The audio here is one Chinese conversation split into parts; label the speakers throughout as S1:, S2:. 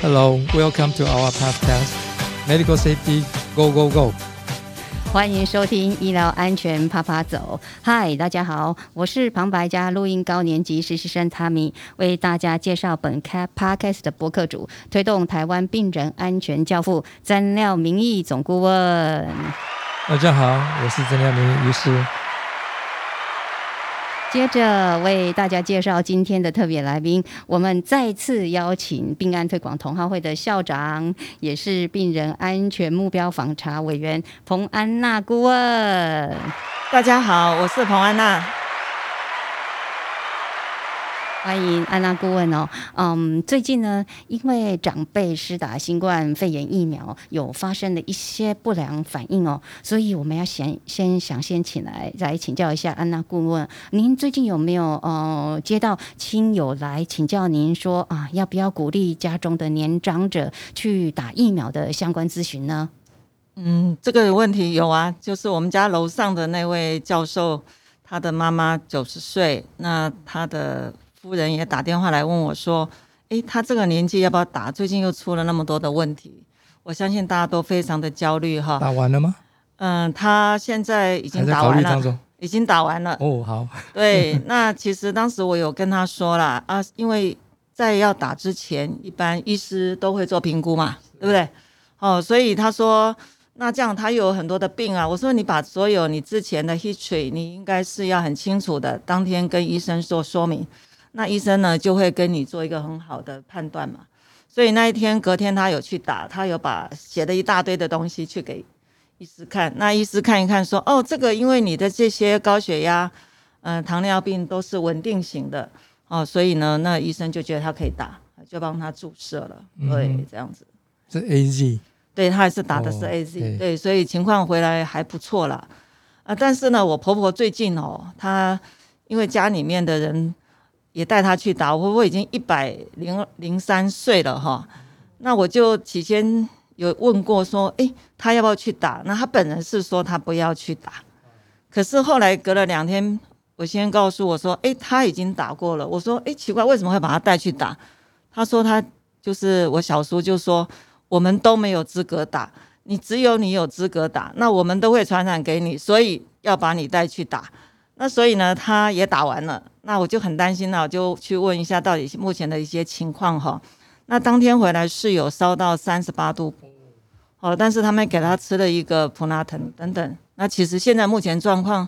S1: Hello, welcome to our podcast. Medical safety, go go go.
S2: 欢迎收听医疗安全啪啪走。嗨，大家好，我是旁白家录音高年级实习生 Tammy，为大家介绍本开 podcast 的播客主，推动台湾病人安全教父詹廖明义总顾问。
S1: 大家好，我是曾亮明医师。
S2: 接着为大家介绍今天的特别来宾，我们再次邀请病安推广同好会的校长，也是病人安全目标访查委员彭安娜顾问。
S3: 大家好，我是彭安娜。
S2: 欢迎安娜顾问哦。嗯，最近呢，因为长辈施打新冠肺炎疫苗，有发生了一些不良反应哦，所以我们要先先想先请来来请教一下安娜顾问，您最近有没有呃接到亲友来请教您说啊，要不要鼓励家中的年长者去打疫苗的相关咨询呢？
S3: 嗯，这个问题有啊，就是我们家楼上的那位教授，他的妈妈九十岁，那他的。夫人也打电话来问我说：“诶，他这个年纪要不要打？最近又出了那么多的问题，我相信大家都非常的焦虑哈。”
S1: 打完了吗？
S3: 嗯，他现在已经打完了，已经打完了。
S1: 哦，好。
S3: 对，那其实当时我有跟他说了啊，因为在要打之前，一般医师都会做评估嘛，对不对？哦，所以他说，那这样他有很多的病啊。我说你把所有你之前的 history，你应该是要很清楚的，当天跟医生做说明。那医生呢就会跟你做一个很好的判断嘛，所以那一天隔天他有去打，他有把写的一大堆的东西去给医师看。那医师看一看说，哦，这个因为你的这些高血压、嗯糖尿病都是稳定型的哦，所以呢，那医生就觉得他可以打，就帮他注射了。对，这样子
S1: 是 A Z，
S3: 对他还是打的是 A Z，对，所以情况回来还不错了啊。但是呢，我婆婆最近哦，她因为家里面的人。也带他去打，我婆婆已经一百零零三岁了哈，那我就起先有问过说，哎，他要不要去打？那他本人是说他不要去打，可是后来隔了两天，我先告诉我说，哎，他已经打过了。我说，哎，奇怪，为什么会把他带去打？他说他就是我小叔就说，我们都没有资格打，你只有你有资格打，那我们都会传染给你，所以要把你带去打。那所以呢，他也打完了，那我就很担心了，我就去问一下到底目前的一些情况哈。那当天回来是有烧到三十八度，哦，但是他们给他吃了一个普拉腾等等，那其实现在目前状况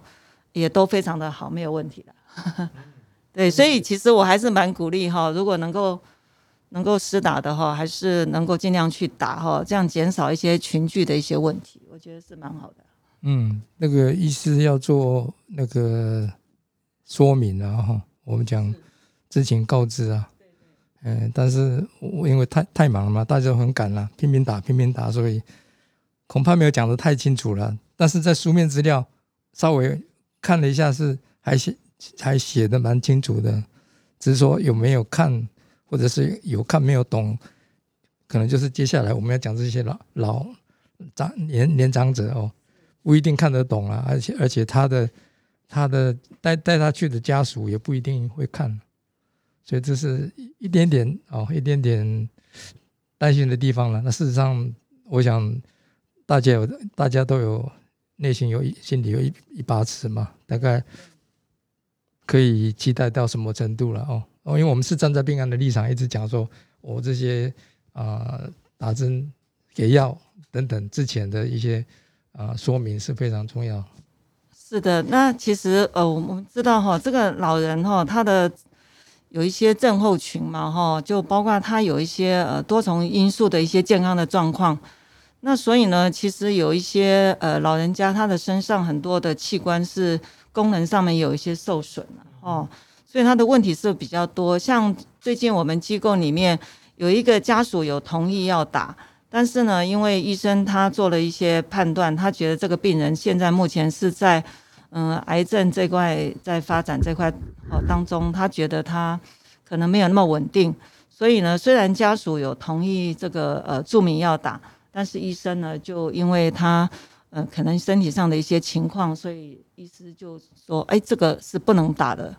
S3: 也都非常的好，没有问题的。对，所以其实我还是蛮鼓励哈，如果能够能够施打的话，还是能够尽量去打哈，这样减少一些群聚的一些问题，我觉得是蛮好的。
S1: 嗯，那个医师要做那个说明啊，哈，我们讲知情告知啊，嗯，但是我因为太太忙了嘛，大家都很赶了，拼命打拼命打，所以恐怕没有讲的太清楚了。但是在书面资料稍微看了一下，是还写还写的蛮清楚的，只是说有没有看，或者是有看没有懂，可能就是接下来我们要讲这些老老长年年长者哦。不一定看得懂啊，而且而且他的他的带带他去的家属也不一定会看，所以这是一点点哦，一点点担心的地方了。那事实上，我想大家有大家都有内心有一心里有一一把尺嘛，大概可以期待到什么程度了哦哦，因为我们是站在病案的立场，一直讲说我这些啊打针给药等等之前的一些。啊，说明是非常重要。
S3: 是的，那其实呃，我们知道哈，这个老人哈，他的有一些症候群嘛哈，就包括他有一些呃多重因素的一些健康的状况。那所以呢，其实有一些呃老人家他的身上很多的器官是功能上面有一些受损了哦，所以他的问题是比较多。像最近我们机构里面有一个家属有同意要打。但是呢，因为医生他做了一些判断，他觉得这个病人现在目前是在嗯癌症这块在发展这块哦当中，他觉得他可能没有那么稳定，所以呢，虽然家属有同意这个呃注明要打，但是医生呢就因为他呃可能身体上的一些情况，所以医师就说，哎，这个是不能打的。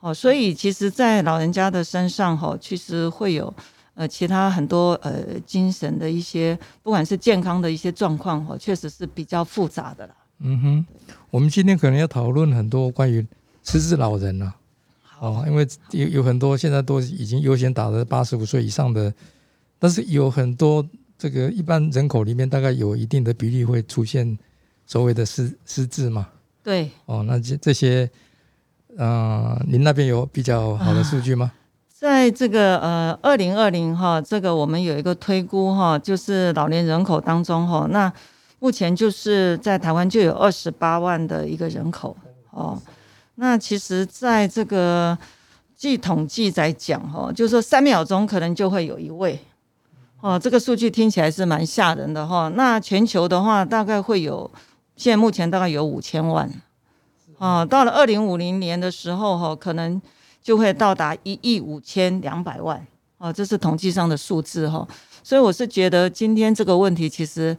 S3: 哦，所以其实，在老人家的身上哈，其实会有。呃其他很多呃精神的一些，不管是健康的一些状况哈，确实是比较复杂的啦。
S1: 嗯哼，我们今天可能要讨论很多关于失智老人呐，哦，因为有有很多现在都已经优先打的八十五岁以上的，但是有很多这个一般人口里面大概有一定的比例会出现所谓的失失智嘛。
S3: 对，
S1: 哦，那这这些，呃，您那边有比较好的数据吗？
S3: 在这个呃二零二零哈，这个我们有一个推估哈，就是老年人口当中哈，那。目前就是在台湾就有二十八万的一个人口哦，那其实在这个据统计在讲哈，就是说三秒钟可能就会有一位哦，这个数据听起来是蛮吓人的哈。那全球的话大概会有，现在目前大概有五千万哦，到了二零五零年的时候哈，可能就会到达一亿五千两百万哦，这是统计上的数字哈。所以我是觉得今天这个问题其实。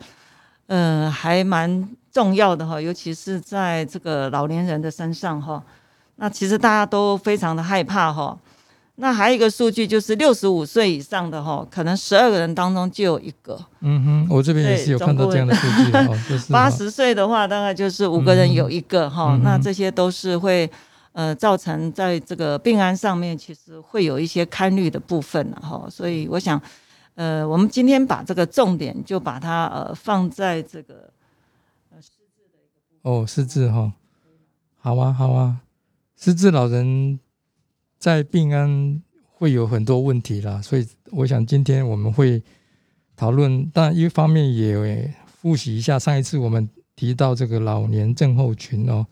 S3: 嗯，还蛮重要的哈，尤其是在这个老年人的身上哈。那其实大家都非常的害怕哈。那还有一个数据就是六十五岁以上的哈，可能十二个人当中就有一个。
S1: 嗯哼，我这边也是有看到这样的数据。
S3: 八十岁的话，大概就是五个人有一个哈。那这些都是会呃造成在这个病案上面，其实会有一些堪虑的部分了哈。所以我想。呃，我们今天把这个重点就把它呃放在这个
S1: 呃失智的一个哦，失智哈，好啊好啊，失智老人在病安会有很多问题啦，所以我想今天我们会讨论，但一方面也复习一下上一次我们提到这个老年症候群哦，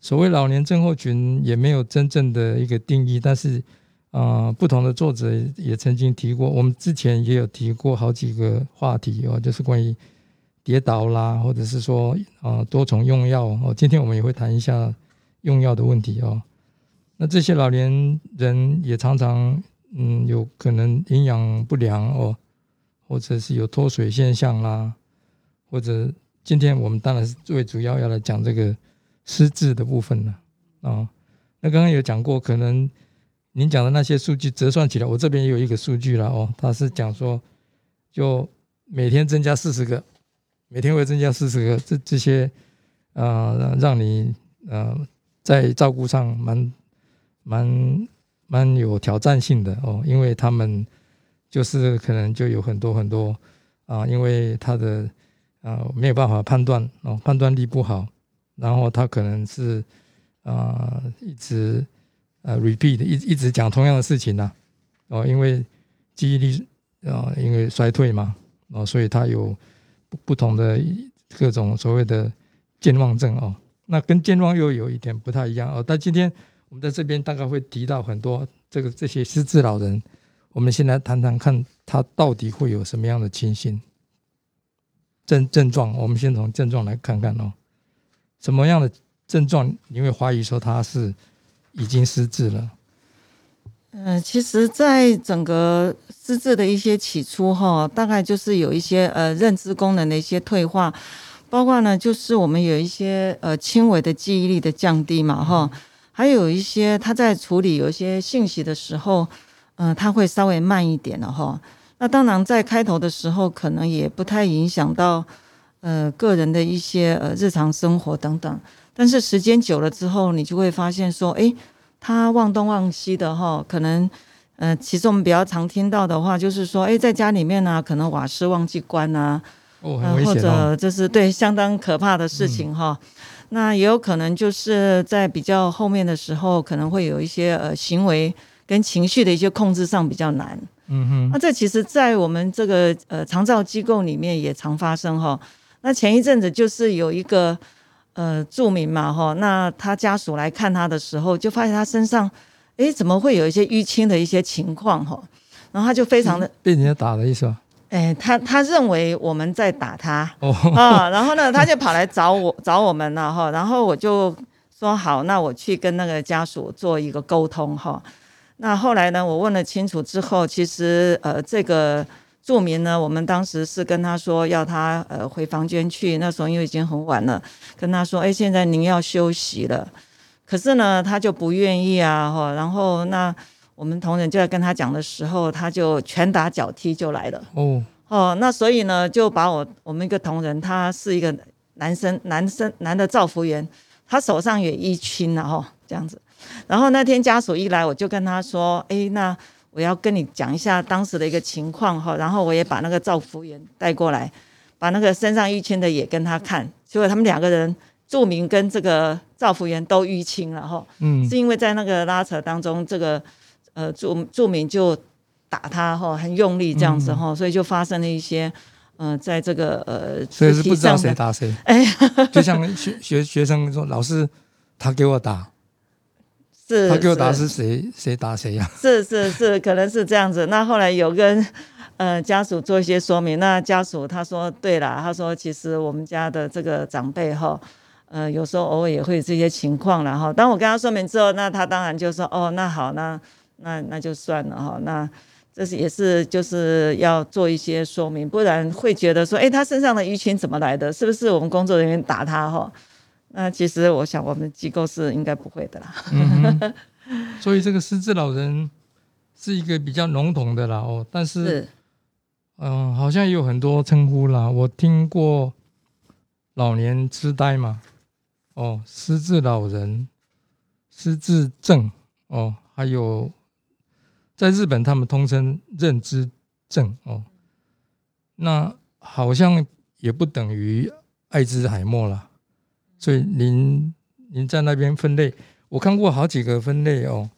S1: 所谓老年症候群也没有真正的一个定义，但是。啊，不同的作者也曾经提过，我们之前也有提过好几个话题哦，就是关于跌倒啦，或者是说啊多重用药哦。今天我们也会谈一下用药的问题哦。那这些老年人也常常嗯有可能营养不良哦，或者是有脱水现象啦，或者今天我们当然是最主要要来讲这个失智的部分呢啊。那刚刚有讲过可能。您讲的那些数据折算起来，我这边也有一个数据了哦。他是讲说，就每天增加四十个，每天会增加四十个，这这些呃，让你呃在照顾上蛮蛮蛮有挑战性的哦，因为他们就是可能就有很多很多啊，因为他的啊没有办法判断哦，判断力不好，然后他可能是啊一直。呃，repeat 一一直讲同样的事情呢，哦，因为记忆力啊，因为衰退嘛，哦，所以他有不不同的各种所谓的健忘症哦，那跟健忘又有一点不太一样哦。但今天我们在这边大概会提到很多这个这些失智老人，我们先来谈谈看他到底会有什么样的情形症症状。我们先从症状来看看哦，什么样的症状你会怀疑说他是？已经失智了。
S3: 嗯，其实，在整个失智的一些起初哈，大概就是有一些呃认知功能的一些退化，包括呢，就是我们有一些呃轻微的记忆力的降低嘛哈，还有一些他在处理有一些信息的时候，嗯，他会稍微慢一点了哈。那当然，在开头的时候，可能也不太影响到呃个人的一些呃日常生活等等。但是时间久了之后，你就会发现说，哎，他忘东忘西的哈，可能，呃，其实我们比较常听到的话就是说，哎，在家里面呢，可能瓦斯忘记关啊，
S1: 哦，
S3: 或者就是对相当可怕的事情哈。那也有可能就是在比较后面的时候，可能会有一些呃行为跟情绪的一些控制上比较难。
S1: 嗯哼，
S3: 那这其实，在我们这个呃长照机构里面也常发生哈。那前一阵子就是有一个。呃，著名嘛，哈，那他家属来看他的时候，就发现他身上，哎，怎么会有一些淤青的一些情况，哈，然后他就非常的
S1: 被人家打的意思吧？
S3: 哎，他他认为我们在打他，哦啊，然后呢，他就跑来找我找我们了，哈，然后我就说好，那我去跟那个家属做一个沟通，哈，那后来呢，我问了清楚之后，其实呃，这个。著名呢，我们当时是跟他说要他呃回房间去，那时候因为已经很晚了，跟他说，哎，现在您要休息了。可是呢，他就不愿意啊，哈。然后那我们同仁就在跟他讲的时候，他就拳打脚踢就来了。
S1: 哦
S3: 哦，那所以呢，就把我我们一个同仁，他是一个男生，男生男的造福员，他手上也淤青了哈，这样子。然后那天家属一来，我就跟他说：“哎，那我要跟你讲一下当时的一个情况哈。”然后我也把那个赵福员带过来，把那个身上淤青的也跟他看。结果他们两个人，著名跟这个赵福员都淤青了哈。嗯，是因为在那个拉扯当中，这个呃著著名就。打他哈，很用力这样子哈，所以就发生了一些，呃，在这个呃，
S1: 所以是不知道谁打谁，哎，就像学学学生说，老师他给我打，
S3: 是，
S1: 他给我打是谁谁打谁呀？
S3: 是是是，可能是这样子。那后来有跟呃家属做一些说明，那家属他说对了，他说其实我们家的这个长辈哈，呃，有时候偶尔也会这些情况然后当我跟他说明之后，那他当然就说哦，那好，那那那就算了哈，那。这是也是就是要做一些说明，不然会觉得说，哎，他身上的淤青怎么来的？是不是我们工作人员打他哈？那其实我想，我们机构是应该不会的啦。
S1: 所以这个失智老人是一个比较笼统的啦哦，但是嗯，好像也有很多称呼啦。我听过老年痴呆嘛，哦，失智老人、失智症哦，还有。在日本，他们通称认知症哦，那好像也不等于艾滋海默了。所以您您在那边分类，我看过好几个分类哦。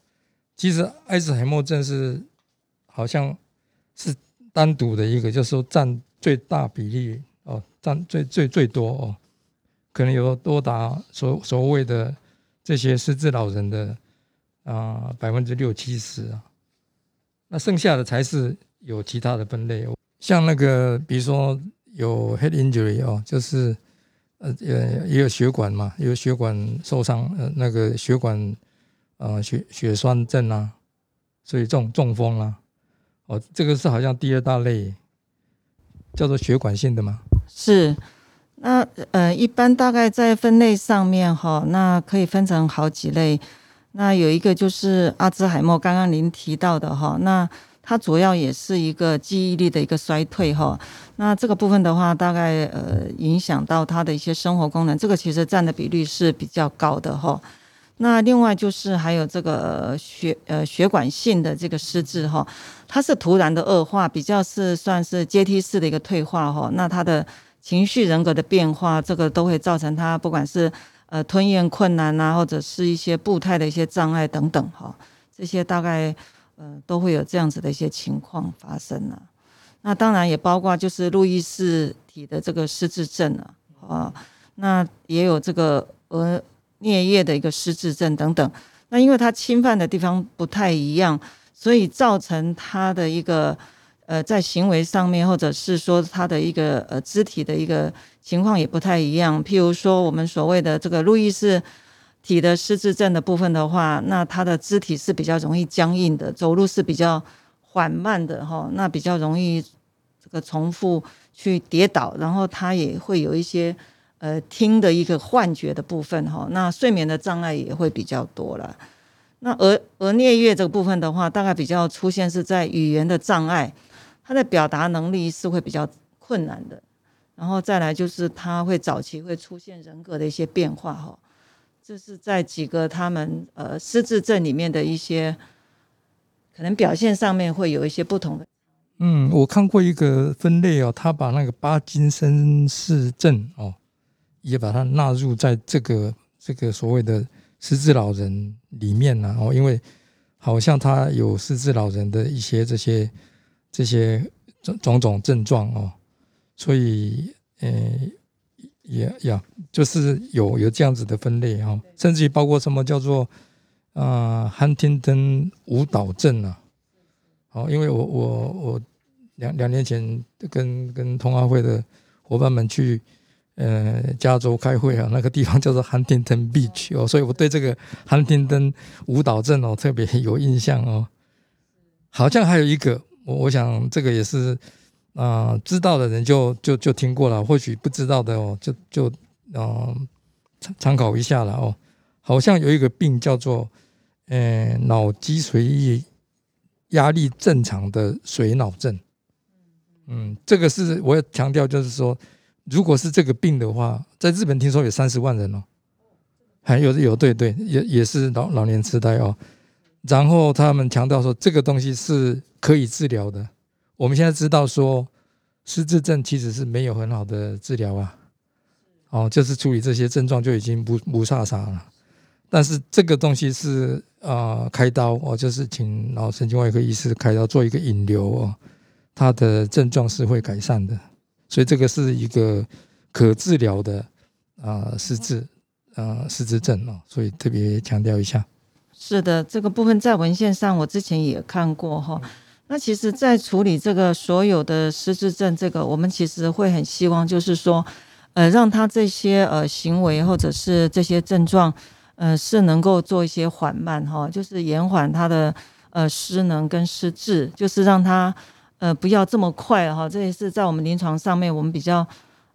S1: 其实艾滋海默症是好像是单独的一个，就是说占最大比例哦，占最最最多哦，可能有多达所所谓的这些失智老人的啊百分之六七十啊。那剩下的才是有其他的分类，像那个，比如说有 head injury 哦，就是呃也有血管嘛，有血管受伤，呃那个血管呃血血栓症啊，所以中中风啊，哦这个是好像第二大类，叫做血管性的吗。
S3: 是，那呃一般大概在分类上面哈，那可以分成好几类。那有一个就是阿兹海默，刚刚您提到的哈，那它主要也是一个记忆力的一个衰退哈。那这个部分的话，大概呃影响到他的一些生活功能，这个其实占的比率是比较高的哈。那另外就是还有这个血呃血管性的这个失智哈，它是突然的恶化，比较是算是阶梯式的一个退化哈。那他的情绪人格的变化，这个都会造成他不管是。呃，吞咽困难呐，或者是一些步态的一些障碍等等，哈，这些大概呃都会有这样子的一些情况发生了。那当然也包括就是路易斯体的这个失智症啊，啊，那也有这个额颞叶的一个失智症等等。那因为它侵犯的地方不太一样，所以造成它的一个。呃，在行为上面，或者是说他的一个呃肢体的一个情况也不太一样。譬如说，我们所谓的这个路易斯体的失智症的部分的话，那他的肢体是比较容易僵硬的，走路是比较缓慢的哈，那比较容易这个重复去跌倒，然后他也会有一些呃听的一个幻觉的部分哈，那睡眠的障碍也会比较多了。那额额颞叶这个部分的话，大概比较出现是在语言的障碍。他的表达能力是会比较困难的，然后再来就是他会早期会出现人格的一些变化哈，这是在几个他们呃失智症里面的一些可能表现上面会有一些不同的。
S1: 嗯，我看过一个分类哦，他把那个巴金森氏症哦，也把它纳入在这个这个所谓的失智老人里面呢哦，因为好像他有失智老人的一些这些。这些种种种症状哦，所以呃也呀，就是有有这样子的分类哈，甚至于包括什么叫做啊汉廷顿舞蹈症啊，好，因为我我我两两年前跟跟同阿会的伙伴们去呃加州开会啊，那个地方叫做汉廷顿 Beach 哦，所以我对这个汉廷顿舞蹈症哦特别有印象哦，好像还有一个。我我想这个也是啊，知道的人就就就听过了，或许不知道的哦，就就嗯参参考一下了哦。好像有一个病叫做呃脑脊髓液压力正常的水脑症。嗯，这个是我要强调，就是说，如果是这个病的话，在日本听说有三十万人哦，还有有对对，也也是老老年痴呆哦。然后他们强调说，这个东西是可以治疗的。我们现在知道说，失智症其实是没有很好的治疗啊。哦，就是处理这些症状就已经不不差啥了。但是这个东西是啊，开刀哦，就是请脑神经外科医师开刀做一个引流哦，他的症状是会改善的。所以这个是一个可治疗的啊失智啊失智症哦，所以特别强调一下。
S3: 是的，这个部分在文献上我之前也看过哈。那其实，在处理这个所有的失智症，这个我们其实会很希望，就是说，呃，让他这些呃行为或者是这些症状，呃，是能够做一些缓慢哈，就是延缓他的呃失能跟失智，就是让他呃不要这么快哈。这也是在我们临床上面我们比较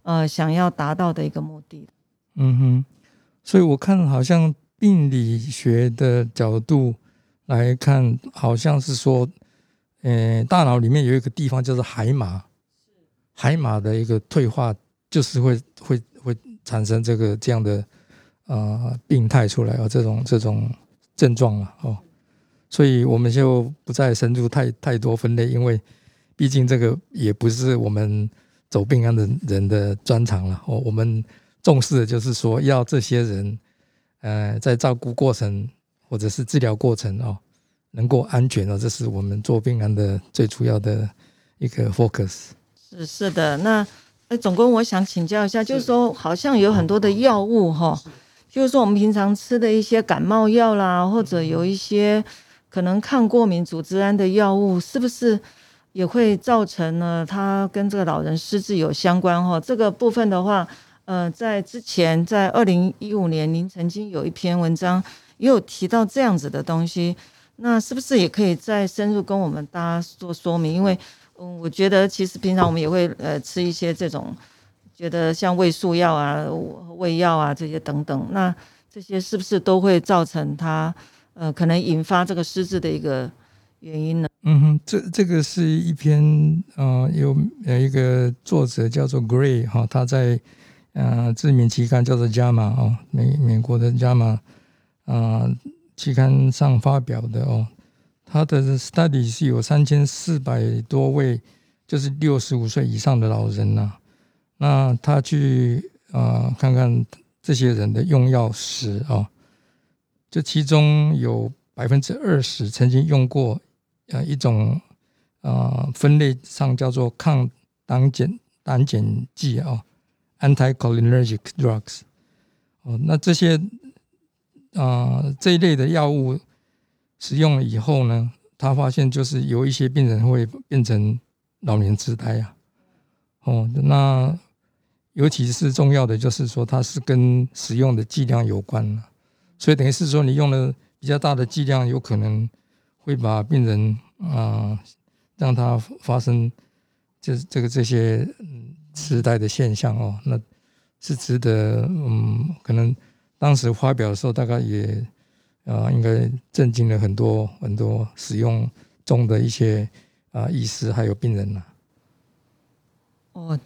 S3: 呃想要达到的一个目的。
S1: 嗯哼，所以我看好像。病理学的角度来看，好像是说，呃，大脑里面有一个地方叫做海马，海马的一个退化，就是会会会产生这个这样的呃病态出来哦，这种这种症状了哦，所以我们就不再深入太太多分类，因为毕竟这个也不是我们走病案的人的专长了哦，我们重视的就是说要这些人。呃，在照顾过程或者是治疗过程哦，能够安全哦，这是我们做病案的最主要的一个 focus。
S3: 是是的，那哎，总工，我想请教一下，就是说，好像有很多的药物哈，就是说我们平常吃的一些感冒药啦，或者有一些可能抗过敏、组织胺的药物，是不是也会造成呢？它跟这个老人失智有相关哈？这个部分的话。呃，在之前，在二零一五年，您曾经有一篇文章也有提到这样子的东西，那是不是也可以再深入跟我们大家做说明？因为，嗯，我觉得其实平常我们也会呃吃一些这种，觉得像胃素药啊、胃药啊这些等等，那这些是不是都会造成它呃可能引发这个失智的一个原因呢？
S1: 嗯哼，这这个是一篇呃有有一个作者叫做 Gray 哈，他在。呃，知名期刊叫做《JAMA》哦，美美国的《JAMA》啊，期刊上发表的哦，他的 study 是有三千四百多位，就是六十五岁以上的老人呐。那他去啊看看这些人的用药史哦，这其中有百分之二十曾经用过呃一种啊分类上叫做抗胆碱胆碱剂哦。Anticholinergic drugs，哦，那这些啊这一类的药物使用了以后呢，他发现就是有一些病人会变成老年痴呆啊，哦，那尤其是重要的就是说它是跟使用的剂量有关了，所以等于是说你用了比较大的剂量，有可能会把病人啊让他发生这这个这些嗯。时代的现象哦，那是值得嗯，可能当时发表的时候，大概也啊，应该震惊了很多很多使用中的一些啊医师还有病人呐。
S3: 哦，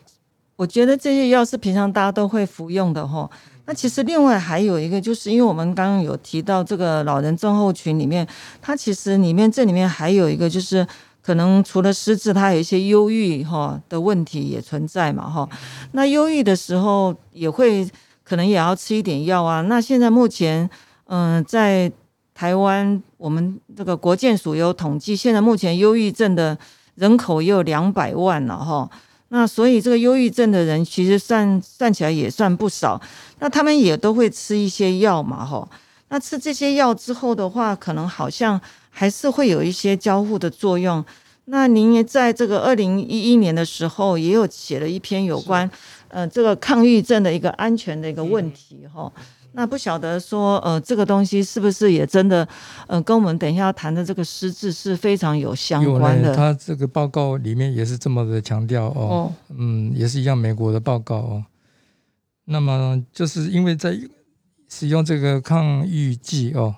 S3: 我觉得这些药是平常大家都会服用的哈。那其实另外还有一个，就是因为我们刚刚有提到这个老人症候群里面，它其实里面这里面还有一个就是。可能除了失智，它有一些忧郁哈的问题也存在嘛哈。那忧郁的时候也会可能也要吃一点药啊。那现在目前嗯，在台湾我们这个国健署有统计，现在目前忧郁症的人口也有两百万了哈。那所以这个忧郁症的人其实算算起来也算不少。那他们也都会吃一些药嘛哈。那吃这些药之后的话，可能好像。还是会有一些交互的作用。那您也在这个二零一一年的时候，也有写了一篇有关，呃，这个抗郁症的一个安全的一个问题哈。那不晓得说，呃，这个东西是不是也真的，呃，跟我们等一下要谈的这个失智是非常有相关的。
S1: 他这个报告里面也是这么的强调哦，嗯，也是一样美国的报告哦。那么就是因为在使用这个抗郁剂哦。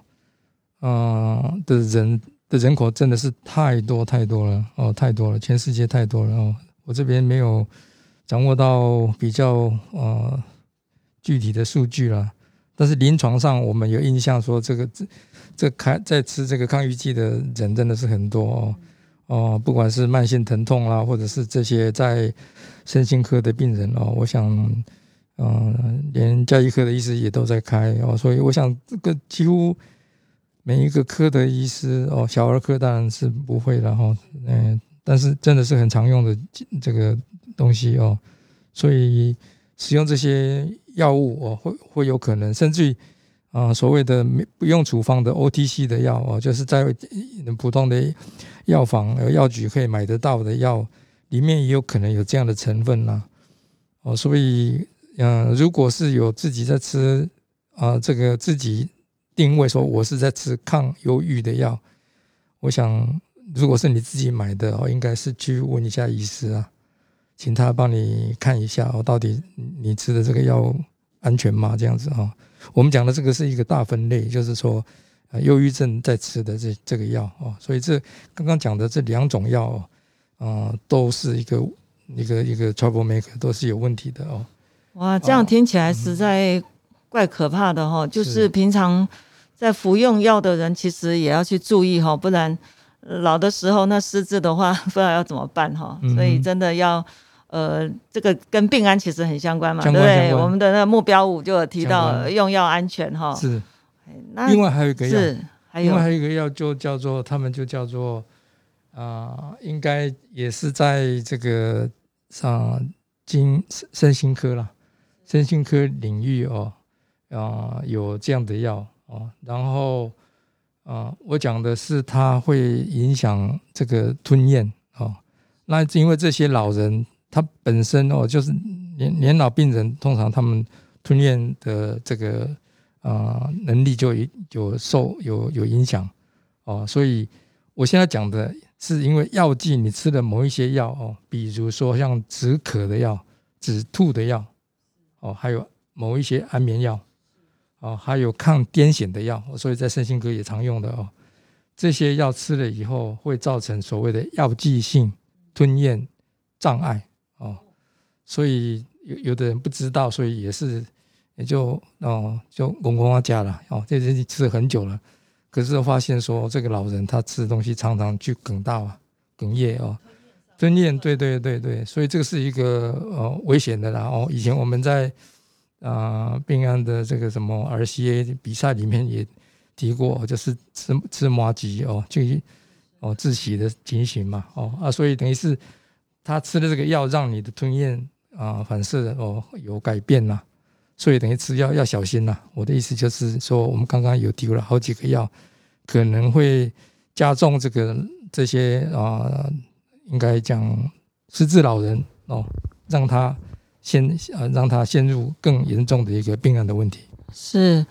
S1: 嗯，的人的人口真的是太多太多了哦，太多了，全世界太多了哦。我这边没有掌握到比较呃具体的数据了，但是临床上我们有印象说，这个这这开在吃这个抗预剂的人真的是很多哦哦，不管是慢性疼痛啦，或者是这些在身心科的病人哦，我想嗯，连加医科的医师也都在开哦，所以我想这个几乎。每一个科的医师哦，小儿科当然是不会了哈，嗯，但是真的是很常用的这个东西哦，所以使用这些药物哦，会会有可能，甚至于啊，所谓的不用处方的 OTC 的药哦，就是在普通的药房、药局可以买得到的药里面，也有可能有这样的成分啦。哦，所以嗯，如果是有自己在吃啊，这个自己。定位说我是在吃抗忧郁的药，我想如果是你自己买的哦，应该是去问一下医师啊，请他帮你看一下哦，到底你吃的这个药安全吗？这样子啊，我们讲的这个是一个大分类，就是说呃忧郁症在吃的这这个药哦，所以这刚刚讲的这两种药啊，都是一个一个一个 trouble maker，都是有问题的哦。
S3: 哇，这样听起来实在。怪可怕的哈，就是平常在服用药的人，其实也要去注意哈，不然老的时候那失智的话，不知道要怎么办哈。所以真的要，呃，这个跟病安其实很相关嘛，对不对？我们的那个目标五就有提到用药安全哈。
S1: 是。那另外还有一个药，另外还有一个药就叫做他们就叫做啊，应该也是在这个上精身心科啦，身心科领域哦。啊，有这样的药哦，然后啊，我讲的是它会影响这个吞咽哦。那因为这些老人他本身哦，就是年年老病人，通常他们吞咽的这个啊能力就有受有有影响哦。所以我现在讲的是，因为药剂你吃的某一些药哦，比如说像止渴的药、止吐的药哦，还有某一些安眠药。哦，还有抗癫痫的药，所以在身心科也常用的哦。这些药吃了以后，会造成所谓的药剂性吞咽障碍。所以有有的人不知道，所以也是也就哦就咣咣加了哦。这些吃了很久了，可是发现说这个老人他吃的东西常常去梗到啊哽咽哦，吞咽对对对对，所以这个是一个呃危险的啦哦。以前我们在啊，病案的这个什么 RCA 比赛里面也提过，就是吃吃麻吉哦，就哦窒息的情形嘛，哦啊，所以等于是他吃的这个药让你的吞咽啊反射哦有改变啦，所以等于吃药要小心呐。我的意思就是说，我们刚刚有提了好几个药，可能会加重这个这些啊，应该讲失智老人哦，让他。先呃，让他陷入更严重的一个病案的问题。
S3: 是，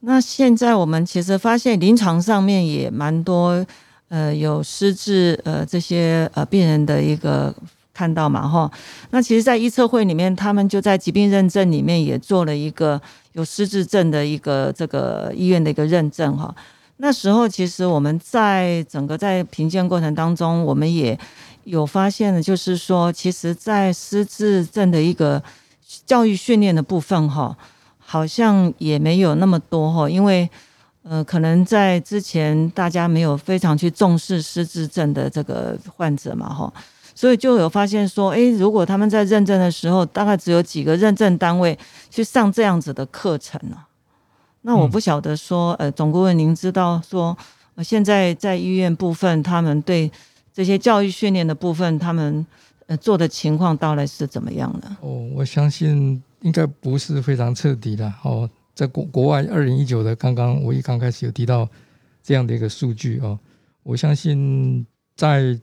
S3: 那现在我们其实发现临床上面也蛮多呃有失智呃这些呃病人的一个看到嘛哈。那其实，在医测会里面，他们就在疾病认证里面也做了一个有失智症的一个这个医院的一个认证哈。那时候其实我们在整个在评鉴过程当中，我们也。有发现的，就是说，其实，在失智症的一个教育训练的部分，哈，好像也没有那么多，哈，因为，呃，可能在之前大家没有非常去重视失智症的这个患者嘛，哈，所以就有发现说，诶，如果他们在认证的时候，大概只有几个认证单位去上这样子的课程呢，那我不晓得说，呃，总顾问，您知道说，现在在医院部分，他们对。这些教育训练的部分，他们呃做的情况到底是怎么样的？
S1: 哦，我相信应该不是非常彻底的哦。在国国外，二零一九的刚刚我一刚开始有提到这样的一个数据哦。我相信在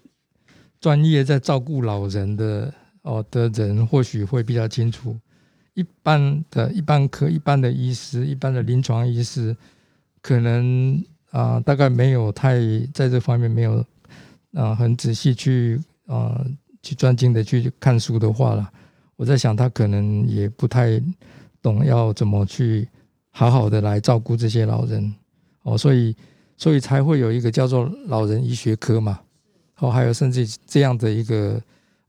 S1: 专业在照顾老人的哦的人，或许会比较清楚。一般的一般科、一般的医师、一般的临床医师，可能啊大概没有太在这方面没有。啊，很仔细去啊，去专精的去看书的话了，我在想他可能也不太懂要怎么去好好的来照顾这些老人哦，所以所以才会有一个叫做老人医学科嘛，哦，还有甚至这样的一个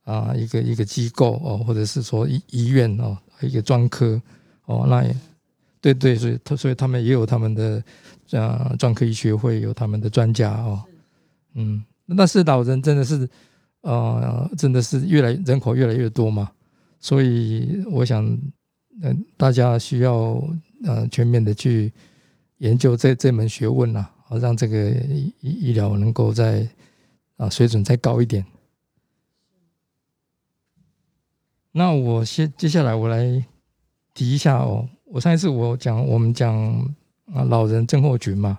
S1: 啊一个一个机构哦，或者是说医医院哦，一个专科哦，那也对对，所以他所以他们也有他们的啊专科医学会有他们的专家哦，嗯，但是老人真的是呃真的是越来人口越来越多嘛，所以我想嗯大家需要呃全面的去研究这这门学问呐。好，让这个医医疗能够在啊水准再高一点。那我先接下来我来提一下哦，我上一次我讲我们讲啊老人症候群嘛，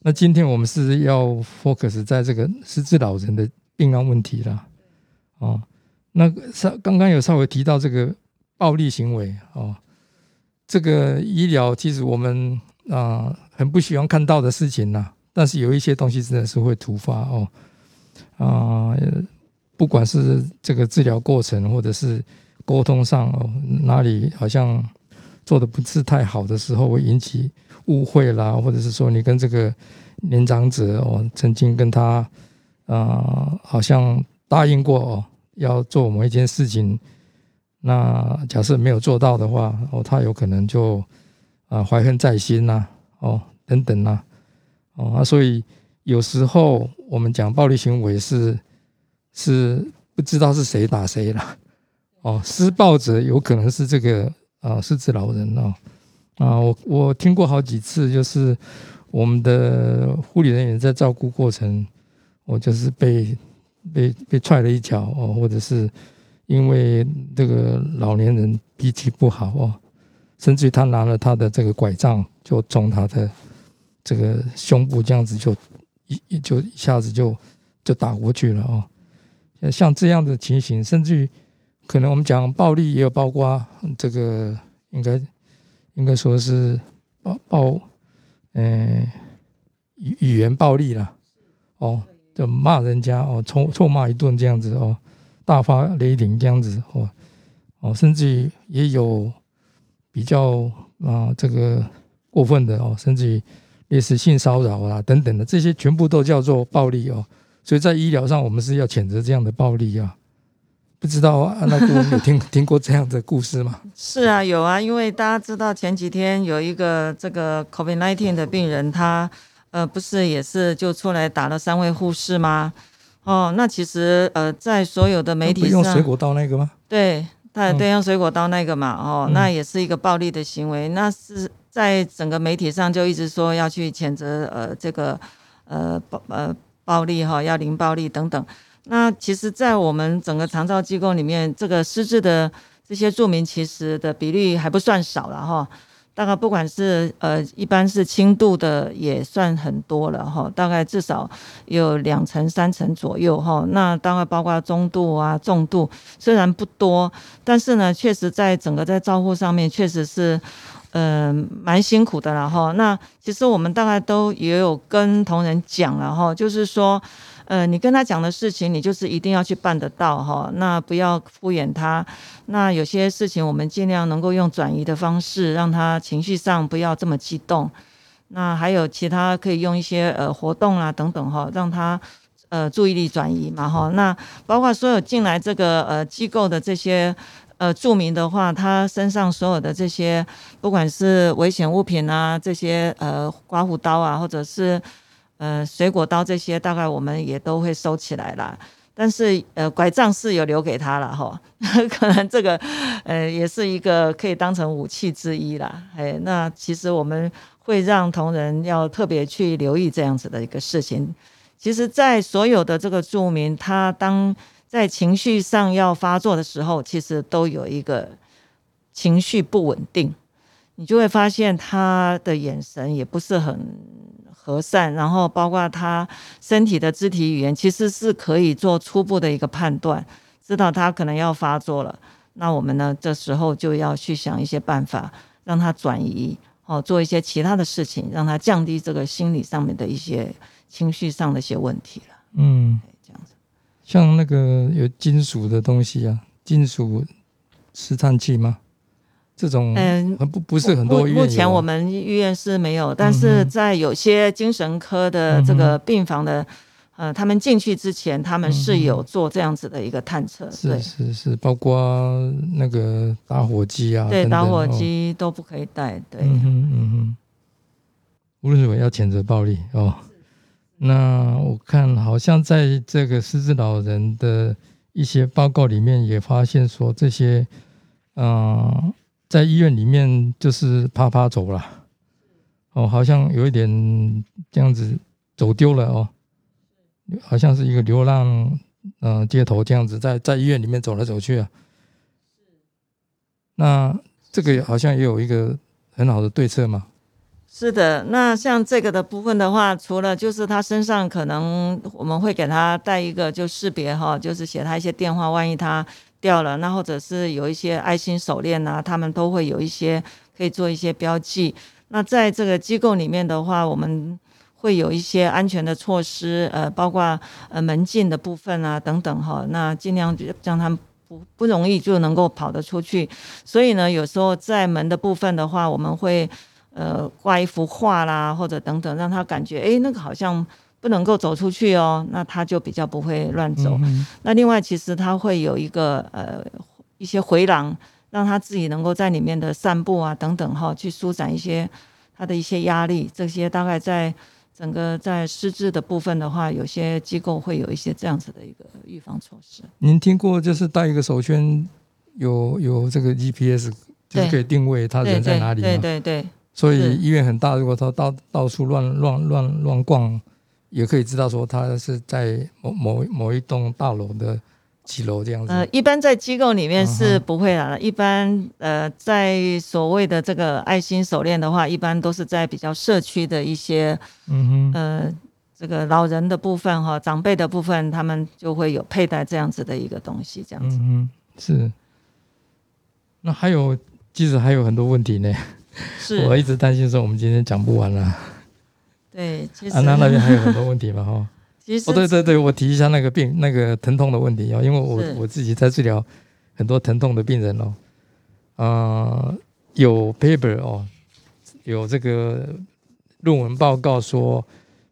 S1: 那今天我们是要 focus 在这个失智老人的病案问题了。哦，那稍刚刚有稍微提到这个暴力行为哦，这个医疗其实我们。啊，很不喜欢看到的事情呐。但是有一些东西真的是会突发哦。啊，不管是这个治疗过程，或者是沟通上哦，哪里好像做的不是太好的时候，会引起误会啦，或者是说你跟这个年长者哦，曾经跟他啊，好像答应过哦，要做某一件事情，那假设没有做到的话，哦，他有可能就。啊，怀恨在心呐，哦，等等呐，哦啊，所以有时候我们讲暴力行为是是不知道是谁打谁了，哦，施暴者有可能是这个啊失智老人哦，啊，我我听过好几次，就是我们的护理人员在照顾过程，我就是被被被踹了一脚哦，或者是因为这个老年人脾气不好哦。甚至于他拿了他的这个拐杖，就从他的这个胸部这样子就一就一下子就就打过去了哦。像这样的情形，甚至于可能我们讲暴力也有包括这个应该应该说是暴暴嗯语语言暴力了哦，就骂人家哦，臭臭骂一顿这样子哦，大发雷霆这样子哦哦，甚至于也有。比较啊，这个过分的哦，甚至于类似性骚扰啊等等的，这些全部都叫做暴力哦。所以在医疗上，我们是要谴责这样的暴力啊。不知道安娜姑有听 听过这样的故事吗？
S3: 是啊，有啊，因为大家知道前几天有一个这个 COVID-19 的病人，他呃不是也是就出来打了三位护士吗？哦，那其实呃在所有的媒体
S1: 上，用水果刀那个吗？
S3: 对。对对，用水果刀那个嘛，哦，那也是一个暴力的行为。那是在整个媒体上就一直说要去谴责，呃，这个呃暴呃暴力哈，要零暴力等等。那其实，在我们整个长照机构里面，这个失智的这些住民，其实的比例还不算少了哈。大概不管是呃，一般是轻度的也算很多了哈，大概至少有两成三成左右哈。那当然包括中度啊、重度，虽然不多，但是呢，确实在整个在照护上面确实是嗯蛮辛苦的了哈。那其实我们大概都也有跟同仁讲了哈，就是说。呃，你跟他讲的事情，你就是一定要去办得到哈。那不要敷衍他。那有些事情，我们尽量能够用转移的方式，让他情绪上不要这么激动。那还有其他可以用一些呃活动啊等等哈，让他呃注意力转移嘛哈。那包括所有进来这个呃机构的这些呃著名的话，他身上所有的这些不管是危险物品啊，这些呃刮胡刀啊，或者是。呃，水果刀这些大概我们也都会收起来啦。但是呃，拐杖是有留给他了哈，可能这个呃也是一个可以当成武器之一啦。哎，那其实我们会让同仁要特别去留意这样子的一个事情。其实，在所有的这个住民，他当在情绪上要发作的时候，其实都有一个情绪不稳定，你就会发现他的眼神也不是很。和善，然后包括他身体的肢体语言，其实是可以做初步的一个判断，知道他可能要发作了。那我们呢，这时候就要去想一些办法，让他转移，哦，做一些其他的事情，让他降低这个心理上面的一些情绪上的一些问题了。
S1: 嗯，这样子，像那个有金属的东西啊，金属试探器吗？这种嗯不不是很多医
S3: 院目前我们医院是没有，但是在有些精神科的这个病房的，呃，他们进去之前，他们是有做这样子的一个探测。
S1: 是是是，包括那个打火机啊，
S3: 对，打火机都不可以带。对，
S1: 嗯哼嗯哼。无论如何要谴责暴力哦。那我看好像在这个失智老人的一些报告里面也发现说这些，嗯。在医院里面就是啪啪走了，哦，好像有一点这样子走丢了哦，好像是一个流浪，嗯，街头这样子，在在医院里面走来走去啊。那这个好像也有一个很好的对策嘛。
S3: 是的，那像这个的部分的话，除了就是他身上可能我们会给他带一个就识别哈，就是写他一些电话，万一他。掉了，那或者是有一些爱心手链啊，他们都会有一些可以做一些标记。那在这个机构里面的话，我们会有一些安全的措施，呃，包括呃门禁的部分啊等等哈。那尽量让他们不不容易就能够跑得出去。所以呢，有时候在门的部分的话，我们会呃挂一幅画啦，或者等等，让他感觉哎那个好像。不能够走出去哦，那他就比较不会乱走。那另外，其实他会有一个呃一些回廊，让他自己能够在里面的散步啊等等哈，去舒展一些他的一些压力。这些大概在整个在失智的部分的话，有些机构会有一些这样子的一个预防措施。
S1: 您听过就是戴一个手圈，有有这个 GPS，就是可以定位他人在哪里
S3: 吗？对对对。
S1: 所以医院很大，如果他到到处乱乱乱乱逛。也可以知道说它是在某某某一栋大楼的几楼这样子。
S3: 呃，一般在机构里面是不会的。一般呃，在所谓的这个爱心手链的话，一般都是在比较社区的一些，嗯哼，呃，这个老人的部分哈，长辈的部分，他们就会有佩戴这样子的一个东西，这样子。
S1: 嗯是。那还有，其实还有很多问题呢。
S3: 是。
S1: 我一直担心说我们今天讲不完了。
S3: 对，其实
S1: 安娜那边还有很多问题嘛，哈。
S3: 其实
S1: 哦，对对对，我提一下那个病，那个疼痛的问题哦，因为我我自己在治疗很多疼痛的病人哦。啊，有 paper 哦，有这个论文报告说，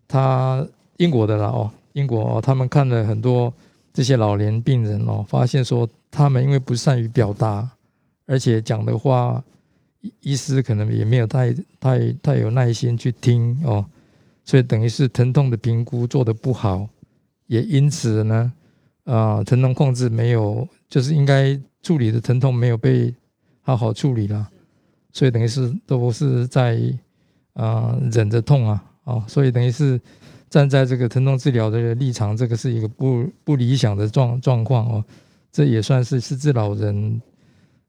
S1: 他英国的啦哦，英国哦，他们看了很多这些老年病人哦，发现说他们因为不善于表达，而且讲的话，医师可能也没有太太太有耐心去听哦。所以等于是疼痛的评估做的不好，也因此呢，啊，疼痛控制没有，就是应该处理的疼痛没有被好好处理了，所以等于是都是在啊忍着痛啊，哦，所以等于是站在这个疼痛治疗的立场，这个是一个不不理想的状状况哦，这也算是失智老人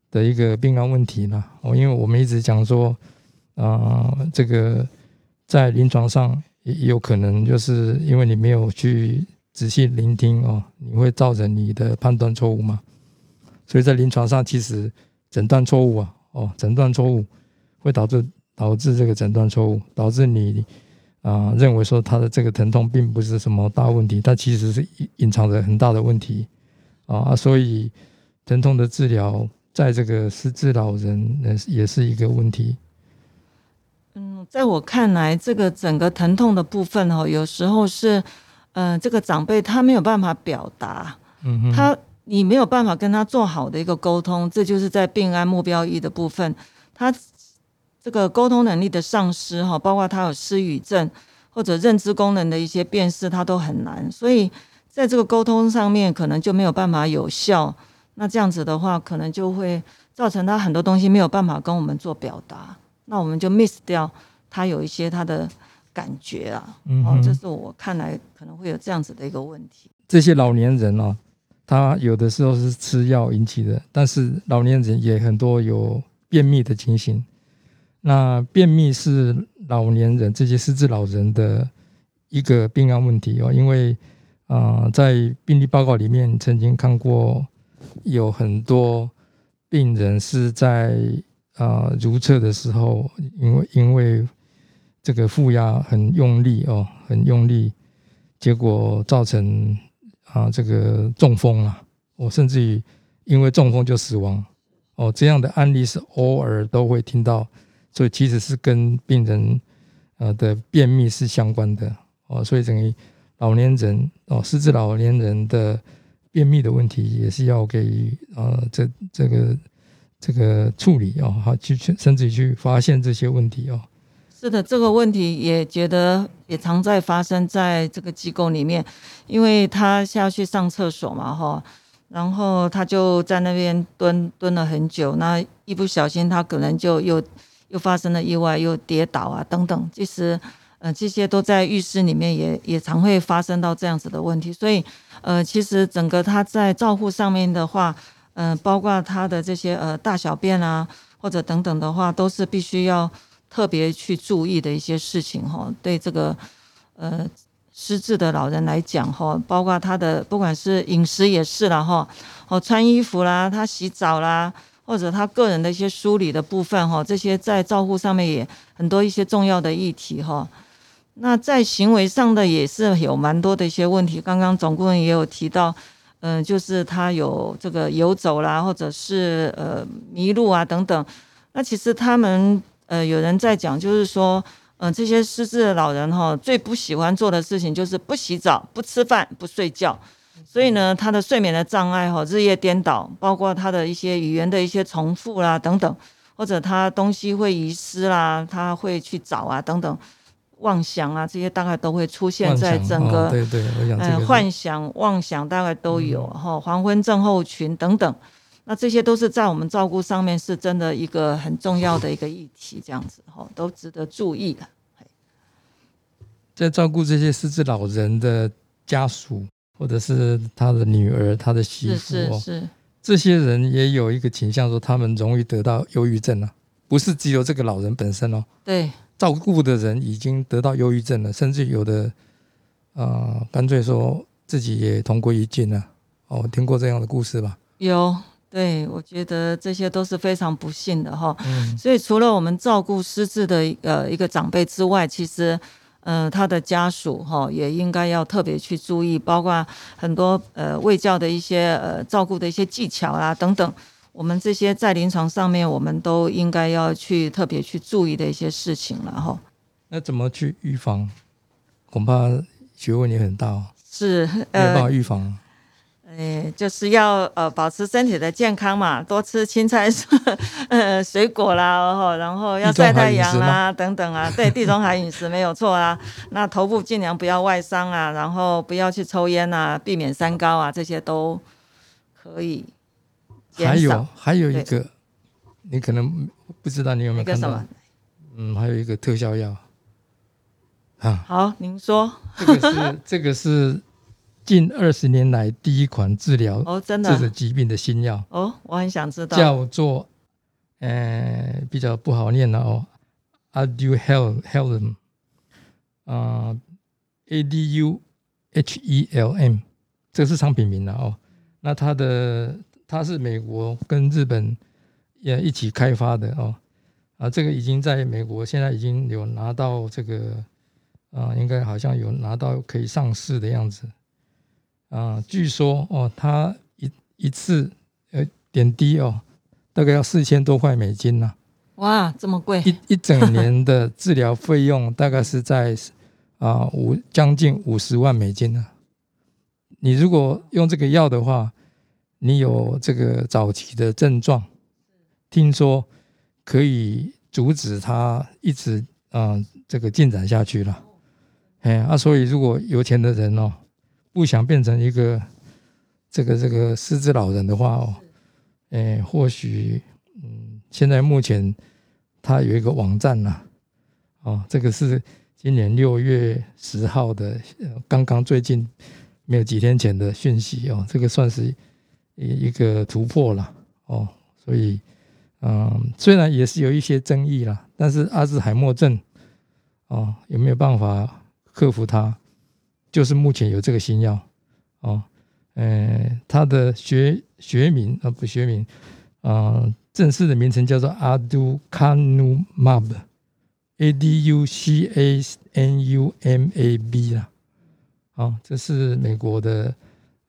S1: 的一个病案问题了哦，因为我们一直讲说啊这个。在临床上也有可能，就是因为你没有去仔细聆听哦，你会造成你的判断错误嘛？所以在临床上，其实诊断错误啊，哦，诊断错误会导致导致这个诊断错误，导致你啊认为说他的这个疼痛并不是什么大问题，但其实是隐藏着很大的问题啊，所以疼痛的治疗在这个失智老人呢也是一个问题。
S3: 嗯，在我看来，这个整个疼痛的部分哦，有时候是，呃，这个长辈他没有办法表达，嗯他你没有办法跟他做好的一个沟通，这就是在病案目标一的部分，他这个沟通能力的丧失哈，包括他有失语症或者认知功能的一些辨识，他都很难，所以在这个沟通上面可能就没有办法有效，那这样子的话，可能就会造成他很多东西没有办法跟我们做表达。那我们就 miss 掉他有一些他的感觉啊，哦，这是我看来可能会有这样子的一个问题。
S1: 这些老年人哦，他有的时候是吃药引起的，但是老年人也很多有便秘的情形。那便秘是老年人这些失智老人的一个病案问题哦，因为啊，在病例报告里面曾经看过有很多病人是在。啊，如厕的时候，因为因为这个负压很用力哦，很用力，结果造成啊这个中风了。我甚至于因为中风就死亡哦，这样的案例是偶尔都会听到，所以其实是跟病人呃的便秘是相关的哦，所以等于老年人哦，失智老年人的便秘的问题也是要给呃这这个这个处理哦，好去去甚至去发现这些问题哦。
S3: 是的，这个问题也觉得也常在发生在这个机构里面，因为他下去上厕所嘛，哈，然后他就在那边蹲蹲了很久，那一不小心他可能就又又发生了意外，又跌倒啊等等，其实呃这些都在浴室里面也也常会发生到这样子的问题，所以呃其实整个他在照护上面的话，嗯，包括他的这些呃大小便啊或者等等的话，都是必须要。特别去注意的一些事情哈，对这个呃失智的老人来讲哈，包括他的不管是饮食也是了哈，哦穿衣服啦，他洗澡啦，或者他个人的一些梳理的部分哈，这些在照顾上面也很多一些重要的议题哈。那在行为上的也是有蛮多的一些问题，刚刚总顾问也有提到，嗯，就是他有这个游走啦，或者是呃迷路啊等等，那其实他们。呃，有人在讲，就是说，嗯，这些失智的老人哈，最不喜欢做的事情就是不洗澡、不吃饭、不睡觉，所以呢，他的睡眠的障碍哈，日夜颠倒，包括他的一些语言的一些重复啦等等，或者他东西会遗失啦，他会去找啊等等，妄想啊这些大概都会出现在整个
S1: 对对，嗯，
S3: 幻想、妄想大概都有哈，黄昏症候群等等。那这些都是在我们照顾上面是真的一个很重要的一个议题，这样子哈，都值得注意的。
S1: 在照顾这些失智老人的家属，或者是他的女儿、他的媳妇，
S3: 是是是，
S1: 这些人也有一个倾向，说他们容易得到忧郁症啊，不是只有这个老人本身哦。
S3: 对，
S1: 照顾的人已经得到忧郁症了，甚至有的啊，干脆说自己也同归于尽了。哦，听过这样的故事吧？
S3: 有。对，我觉得这些都是非常不幸的哈。嗯，所以除了我们照顾失智的呃一个长辈之外，其实，呃，他的家属哈也应该要特别去注意，包括很多呃卫教的一些呃照顾的一些技巧啊等等，我们这些在临床上面我们都应该要去特别去注意的一些事情了哈。
S1: 那怎么去预防？恐怕学问也很大哦。
S3: 是，
S1: 没办法预防。
S3: 哎，就是要呃保持身体的健康嘛，多吃青菜、呃水果啦，然后要晒太阳啊，等等啊，对，地中海饮食没有错啊。那头部尽量不要外伤啊，然后不要去抽烟啊，避免三高啊，这些都可以
S1: 还有还有一个，你可能不知道你有没有看到？嗯，还有一个特效药
S3: 啊。好，您说。
S1: 这个是这个是。近二十年来第一款治疗
S3: 哦，真的这
S1: 个疾病的新药
S3: 哦，我很想知道，
S1: 叫做呃比较不好念的哦，Aduhelm，啊，A D U H E L M，这个是商品名了哦。那它的它是美国跟日本也一起开发的哦，啊，这个已经在美国现在已经有拿到这个啊，应该好像有拿到可以上市的样子。啊，据说哦，他一一次呃点滴哦，大概要四千多块美金呢。
S3: 哇，这么贵！
S1: 一一整年的治疗费用大概是在啊五将近五十万美金呢。你如果用这个药的话，你有这个早期的症状，听说可以阻止它一直啊这个进展下去了。哎啊，所以如果有钱的人哦。不想变成一个这个这个失智老人的话哦，哎，或许嗯，现在目前他有一个网站呐，哦，这个是今年六月十号的，刚刚最近没有几天前的讯息哦，这个算是一一个突破了哦，所以嗯，虽然也是有一些争议啦，但是阿兹海默症哦，有没有办法克服它？就是目前有这个新药，哦，呃，它的学学名啊不学名，啊，正式的名称叫做 Aducanumab，A D U C A N U M A B 啦，啊，这是美国的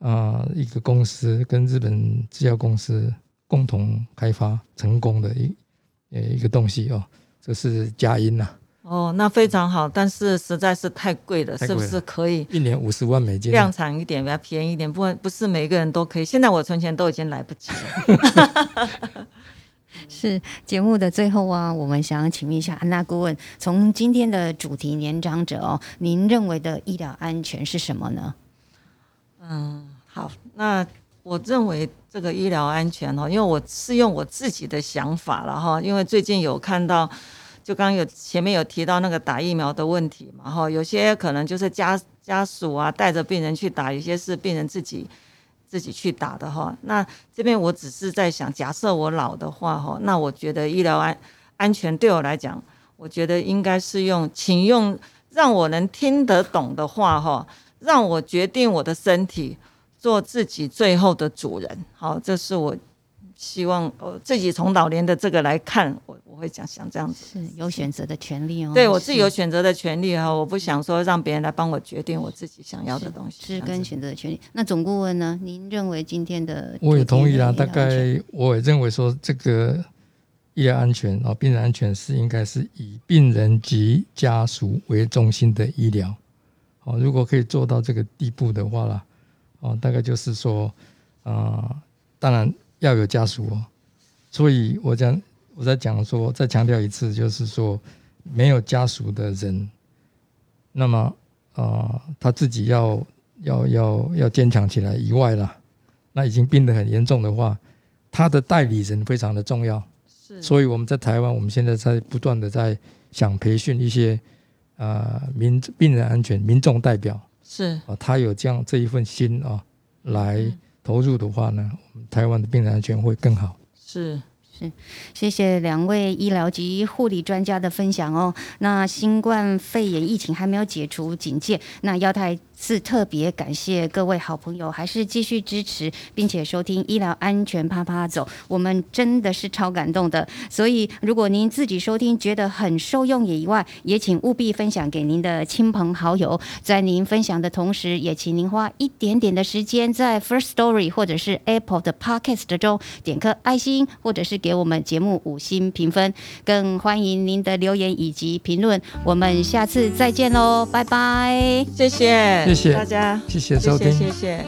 S1: 啊一个公司跟日本制药公司共同开发成功的一呃一个东西哦，这是佳音呐。
S3: 哦，那非常好，但是实在是太贵了，是不是可以
S1: 一年五十万美金
S3: 量产一点，比较便宜一点？不，不是每个人都可以。现在我存钱都已经来不及了。
S2: 是节目的最后啊，我们想请问一下安娜顾问，从今天的主题年长者哦，您认为的医疗安全是什么呢？
S3: 嗯，好，那我认为这个医疗安全哦，因为我是用我自己的想法了哈，因为最近有看到，就刚有前面有提到那个打疫苗的问题嘛哈，有些可能就是家家属啊带着病人去打，有些是病人自己自己去打的哈。那这边我只是在想，假设我老的话哈，那我觉得医疗安安全对我来讲，我觉得应该是用，请用让我能听得懂的话哈。让我决定我的身体，做自己最后的主人。好，这是我希望呃自己从老年的这个来看，我我会讲想这样子，
S2: 是有选择的权利哦。
S3: 对我自己有选择的权利哈，我不想说让别人来帮我决定我自己想要的东西，
S2: 是跟选择的权利。那总顾问呢？您认为今天的
S1: 我也同意啦。大概我也认为说，这个医疗安全啊，病人安全是应该是以病人及家属为中心的医疗。哦，如果可以做到这个地步的话啦，哦，大概就是说，啊，当然要有家属哦，所以我讲我在讲说，再强调一次，就是说，没有家属的人，那么啊，他自己要要要要坚强起来以外啦，那已经病得很严重的话，他的代理人非常的重要，
S3: 是，
S1: 所以我们在台湾，我们现在在不断的在想培训一些。啊，民病人安全民众代表。
S3: 是。
S1: 啊，他有这样这一份心啊，来投入的话呢，台湾的病人安全会更好。
S3: 是。
S2: 是，谢谢两位医疗及护理专家的分享哦。那新冠肺炎疫情还没有解除警戒，那亚太是特别感谢各位好朋友，还是继续支持并且收听医疗安全啪啪走，我们真的是超感动的。所以如果您自己收听觉得很受用也以外，也请务必分享给您的亲朋好友。在您分享的同时，也请您花一点点的时间在 First Story 或者是 Apple 的 Podcast 中点颗爱心，或者是。给我们节目五星评分，更欢迎您的留言以及评论。我们下次再见喽，拜拜！
S3: 谢谢，
S1: 谢谢
S3: 大家，
S1: 谢谢收听，
S3: 谢谢。